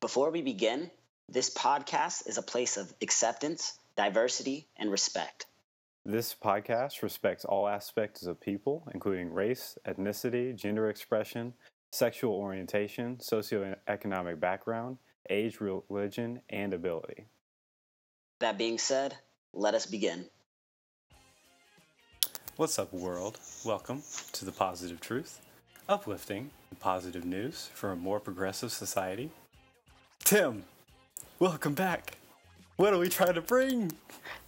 Before we begin, this podcast is a place of acceptance, diversity, and respect. This podcast respects all aspects of people, including race, ethnicity, gender expression, sexual orientation, socioeconomic background, age, religion, and ability. That being said, let us begin. What's up, world? Welcome to The Positive Truth, uplifting positive news for a more progressive society. Tim, welcome back. What are we trying to bring?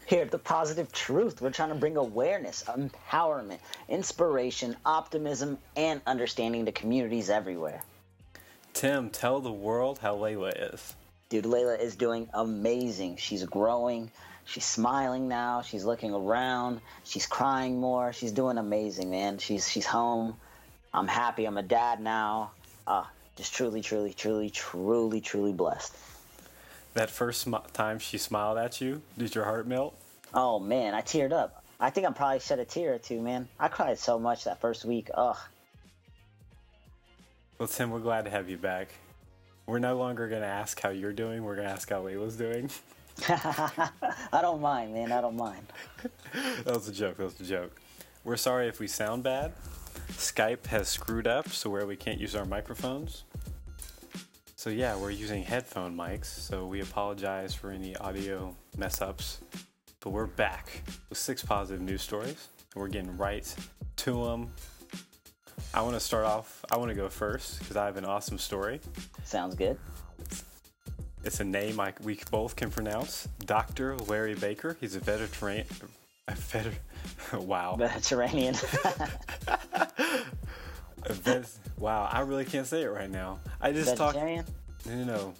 Here, the positive truth. We're trying to bring awareness, empowerment, inspiration, optimism, and understanding to communities everywhere. Tim, tell the world how Layla is. Dude, Layla is doing amazing. She's growing. She's smiling now. She's looking around. She's crying more. She's doing amazing, man. She's she's home. I'm happy. I'm a dad now. Uh, just truly, truly, truly, truly, truly blessed. That first sm- time she smiled at you, did your heart melt? Oh man, I teared up. I think I probably shed a tear or two, man. I cried so much that first week. Ugh. Well, Tim, we're glad to have you back. We're no longer going to ask how you're doing. We're going to ask how Layla's doing. I don't mind, man. I don't mind. that was a joke. That was a joke. We're sorry if we sound bad. Skype has screwed up, so where we can't use our microphones. So yeah, we're using headphone mics, so we apologize for any audio mess ups. But we're back with six positive news stories, and we're getting right to them. I want to start off. I want to go first because I have an awesome story. Sounds good. It's a name I, we both can pronounce. Dr. Larry Baker. He's a veteran. A wow. Mediterranean. vet, wow, I really can't say it right now. I just talked. No, no, no.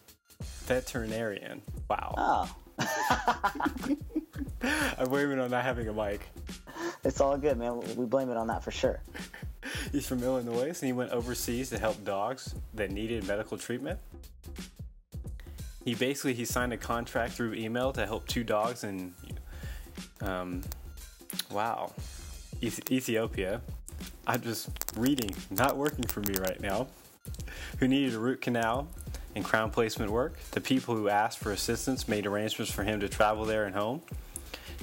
Veterinarian. Wow. Oh. I'm blaming on not having a mic. It's all good, man. We blame it on that for sure. He's from Illinois, and he went overseas to help dogs that needed medical treatment. He basically he signed a contract through email to help two dogs in, um, wow, Ethiopia. I'm just reading, not working for me right now. Who needed a root canal and crown placement work. The people who asked for assistance made arrangements for him to travel there and home.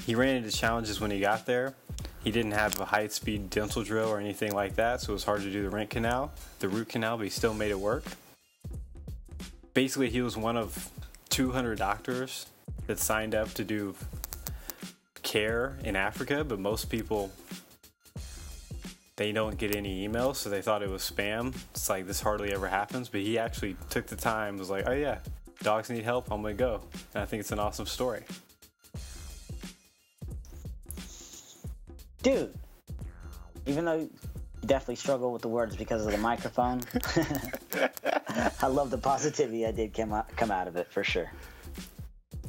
He ran into challenges when he got there. He didn't have a high speed dental drill or anything like that, so it was hard to do the root canal, the root canal, but he still made it work. Basically, he was one of 200 doctors that signed up to do care in Africa, but most people they don't get any emails, so they thought it was spam. It's like this hardly ever happens, but he actually took the time, was like, "Oh yeah, dogs need help. I'm gonna go," and I think it's an awesome story. Dude, even though you definitely struggle with the words because of the microphone, I love the positivity I did come out, come out of it for sure.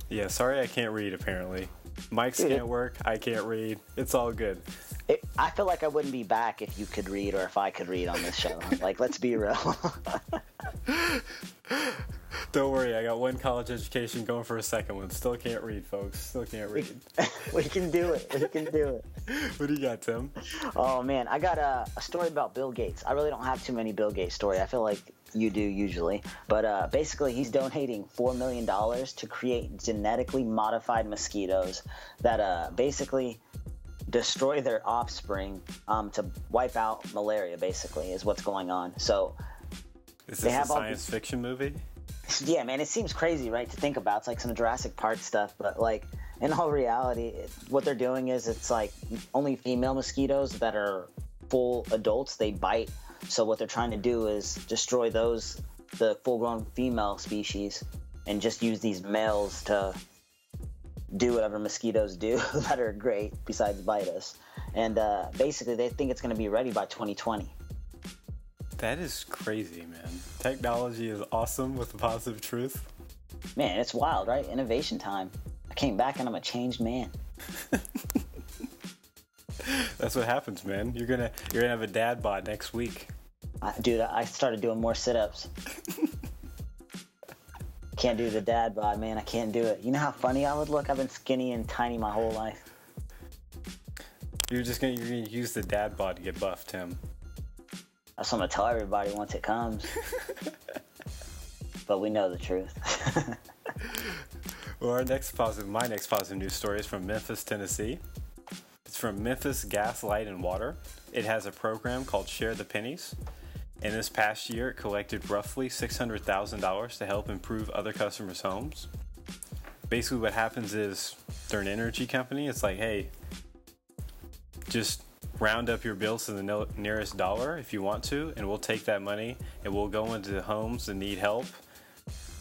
Yeah, sorry I can't read apparently. Mics can't work. I can't read. It's all good. It, I feel like I wouldn't be back if you could read or if I could read on this show. like, let's be real. Don't worry, I got one college education going for a second one. Still can't read, folks. Still can't read. we can do it. We can do it. what do you got, Tim? Oh man, I got a, a, story about Bill Gates. I really don't have too many Bill Gates stories. I feel like you do usually, but uh, basically, he's donating four million dollars to create genetically modified mosquitoes that uh, basically destroy their offspring um, to wipe out malaria. Basically, is what's going on. So. Is this a science fiction movie? yeah, man, it seems crazy, right, to think about. It's like some Jurassic Park stuff, but like in all reality, what they're doing is it's like only female mosquitoes that are full adults they bite. So what they're trying to do is destroy those the full-grown female species and just use these males to do whatever mosquitoes do that are great besides bite us. And uh, basically, they think it's going to be ready by 2020. That is crazy, man. Technology is awesome with the positive truth. Man, it's wild, right? Innovation time. I came back and I'm a changed man. That's what happens, man. You're gonna you're gonna have a dad bod next week. I, dude, I started doing more sit-ups. can't do the dad bod, man. I can't do it. You know how funny I would look? I've been skinny and tiny my whole life. You're just gonna, you're gonna use the dad bod to get buffed, Tim. That's what I'm gonna tell everybody once it comes. but we know the truth. well, our next positive, my next positive news story is from Memphis, Tennessee. It's from Memphis Gas, Light, and Water. It has a program called Share the Pennies. And this past year, it collected roughly $600,000 to help improve other customers' homes. Basically, what happens is they're an energy company. It's like, hey, just round up your bills to the nearest dollar if you want to, and we'll take that money and we'll go into homes that need help.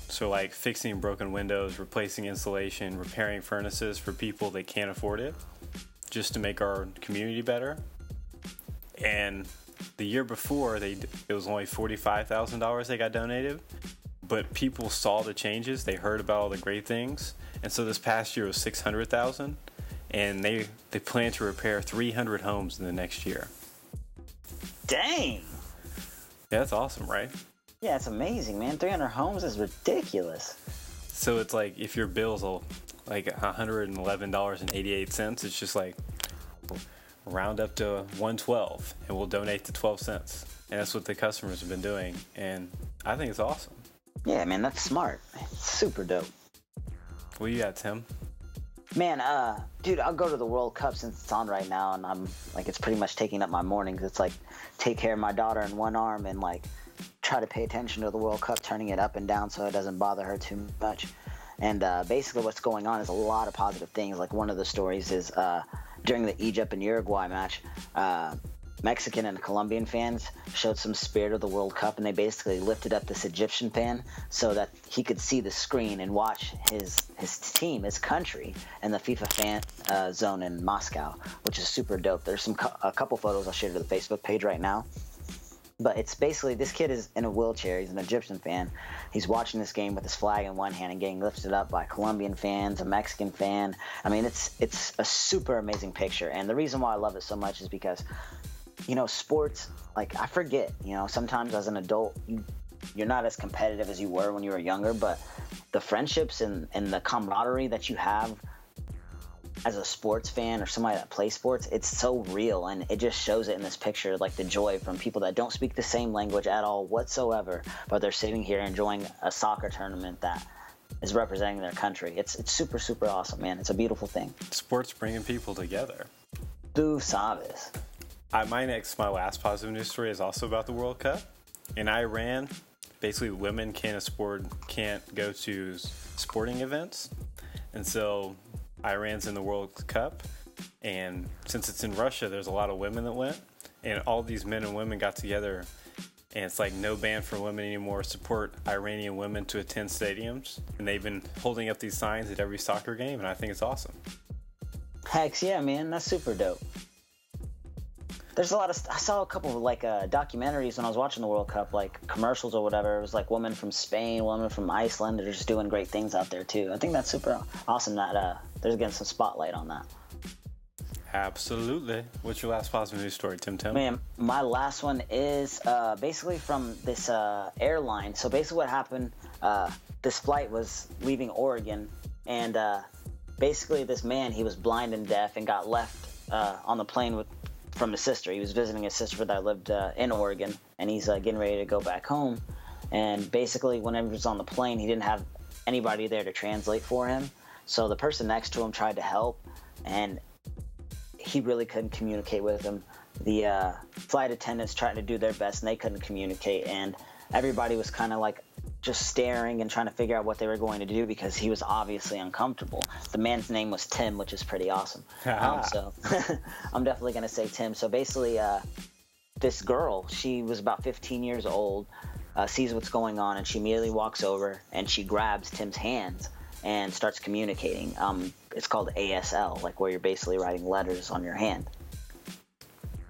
So, like fixing broken windows, replacing insulation, repairing furnaces for people that can't afford it, just to make our community better. And the year before, they it was only forty-five thousand dollars they got donated, but people saw the changes. They heard about all the great things, and so this past year was six hundred thousand and they they plan to repair 300 homes in the next year. Dang. Yeah, that's awesome, right? Yeah, it's amazing, man. 300 homes is ridiculous. So it's like if your bill's like $111.88, it's just like round up to 112 and we'll donate the 12 cents. And that's what the customers have been doing and I think it's awesome. Yeah, man, that's smart. It's super dope. What you got, Tim? Man, uh, dude, I'll go to the World Cup since it's on right now, and I'm like, it's pretty much taking up my mornings. It's like take care of my daughter in one arm and like try to pay attention to the World Cup, turning it up and down so it doesn't bother her too much. And uh, basically, what's going on is a lot of positive things. Like one of the stories is uh, during the Egypt and Uruguay match, uh, Mexican and Colombian fans showed some spirit of the World Cup, and they basically lifted up this Egyptian fan so that he could see the screen and watch his his team, his country, in the FIFA fan uh, zone in Moscow, which is super dope. There's some a couple photos I'll share to the Facebook page right now. But it's basically this kid is in a wheelchair. He's an Egyptian fan. He's watching this game with his flag in one hand and getting lifted up by Colombian fans, a Mexican fan. I mean, it's it's a super amazing picture. And the reason why I love it so much is because you know, sports, like I forget, you know, sometimes as an adult, you, you're not as competitive as you were when you were younger, but the friendships and, and the camaraderie that you have as a sports fan or somebody that plays sports, it's so real and it just shows it in this picture, like the joy from people that don't speak the same language at all whatsoever, but they're sitting here enjoying a soccer tournament that is representing their country. It's it's super super awesome, man. It's a beautiful thing. Sports bringing people together. Tu sabes. Uh, my next, my last positive news story is also about the World Cup. In Iran, basically women can't afford, can't go to sporting events, and so Iran's in the World Cup. And since it's in Russia, there's a lot of women that went, and all these men and women got together, and it's like no ban for women anymore. Support Iranian women to attend stadiums, and they've been holding up these signs at every soccer game, and I think it's awesome. Heck yeah, man, that's super dope there's a lot of I saw a couple of like uh, documentaries when I was watching the World Cup, like commercials or whatever. It was like women from Spain, women from Iceland. They're just doing great things out there too. I think that's super awesome that uh, there's getting some spotlight on that. Absolutely. What's your last positive news story, Tim Tim? Man, my last one is uh, basically from this uh, airline. So basically, what happened? Uh, this flight was leaving Oregon, and uh, basically, this man he was blind and deaf and got left uh, on the plane with from his sister. He was visiting his sister that lived uh, in Oregon, and he's uh, getting ready to go back home. And basically, whenever he was on the plane, he didn't have anybody there to translate for him. So the person next to him tried to help, and he really couldn't communicate with him. The uh, flight attendants tried to do their best, and they couldn't communicate. And everybody was kind of like just staring and trying to figure out what they were going to do because he was obviously uncomfortable. The man's name was Tim, which is pretty awesome. um, so I'm definitely going to say Tim. So basically, uh, this girl, she was about 15 years old, uh, sees what's going on, and she immediately walks over and she grabs Tim's hands and starts communicating. Um, it's called ASL, like where you're basically writing letters on your hand.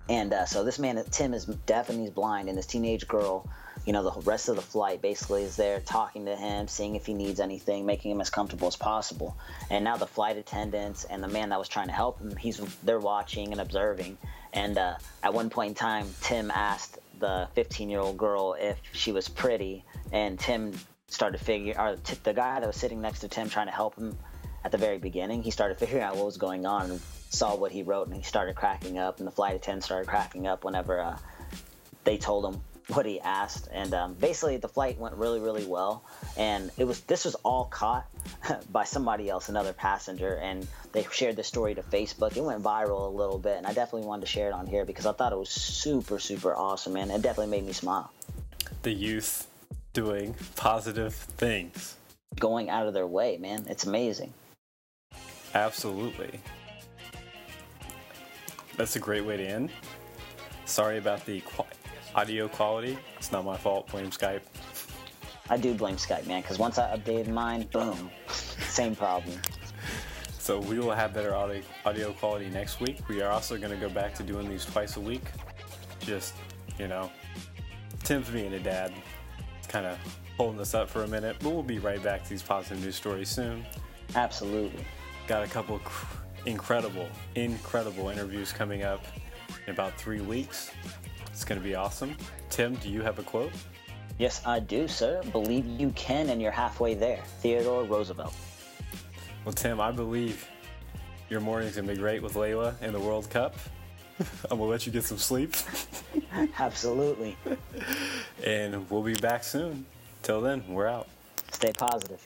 And uh, so this man, Tim, is deaf and he's blind, and this teenage girl you know, the rest of the flight basically is there talking to him, seeing if he needs anything, making him as comfortable as possible. And now the flight attendants and the man that was trying to help him, he's they're watching and observing. And uh, at one point in time, Tim asked the 15 year old girl if she was pretty, and Tim started figuring, or t- the guy that was sitting next to Tim trying to help him at the very beginning, he started figuring out what was going on and saw what he wrote, and he started cracking up, and the flight attendant started cracking up whenever uh, they told him what he asked, and um, basically the flight went really, really well. And it was this was all caught by somebody else, another passenger, and they shared the story to Facebook. It went viral a little bit, and I definitely wanted to share it on here because I thought it was super, super awesome, man. It definitely made me smile. The youth doing positive things, going out of their way, man. It's amazing. Absolutely. That's a great way to end. Sorry about the qu- audio quality. It's not my fault. Blame Skype. I do blame Skype, man, because once I updated mine, boom, same problem. So we will have better audio, audio quality next week. We are also going to go back to doing these twice a week. Just, you know, Tim's being a dad, kind of holding us up for a minute, but we'll be right back to these positive news stories soon. Absolutely. Got a couple incredible, incredible interviews coming up in about three weeks. It's going to be awesome. Tim, do you have a quote? Yes, I do, sir. Believe you can, and you're halfway there. Theodore Roosevelt. Well, Tim, I believe your morning's going to be great with Layla in the World Cup. I'm going to let you get some sleep. Absolutely. and we'll be back soon. Till then, we're out. Stay positive.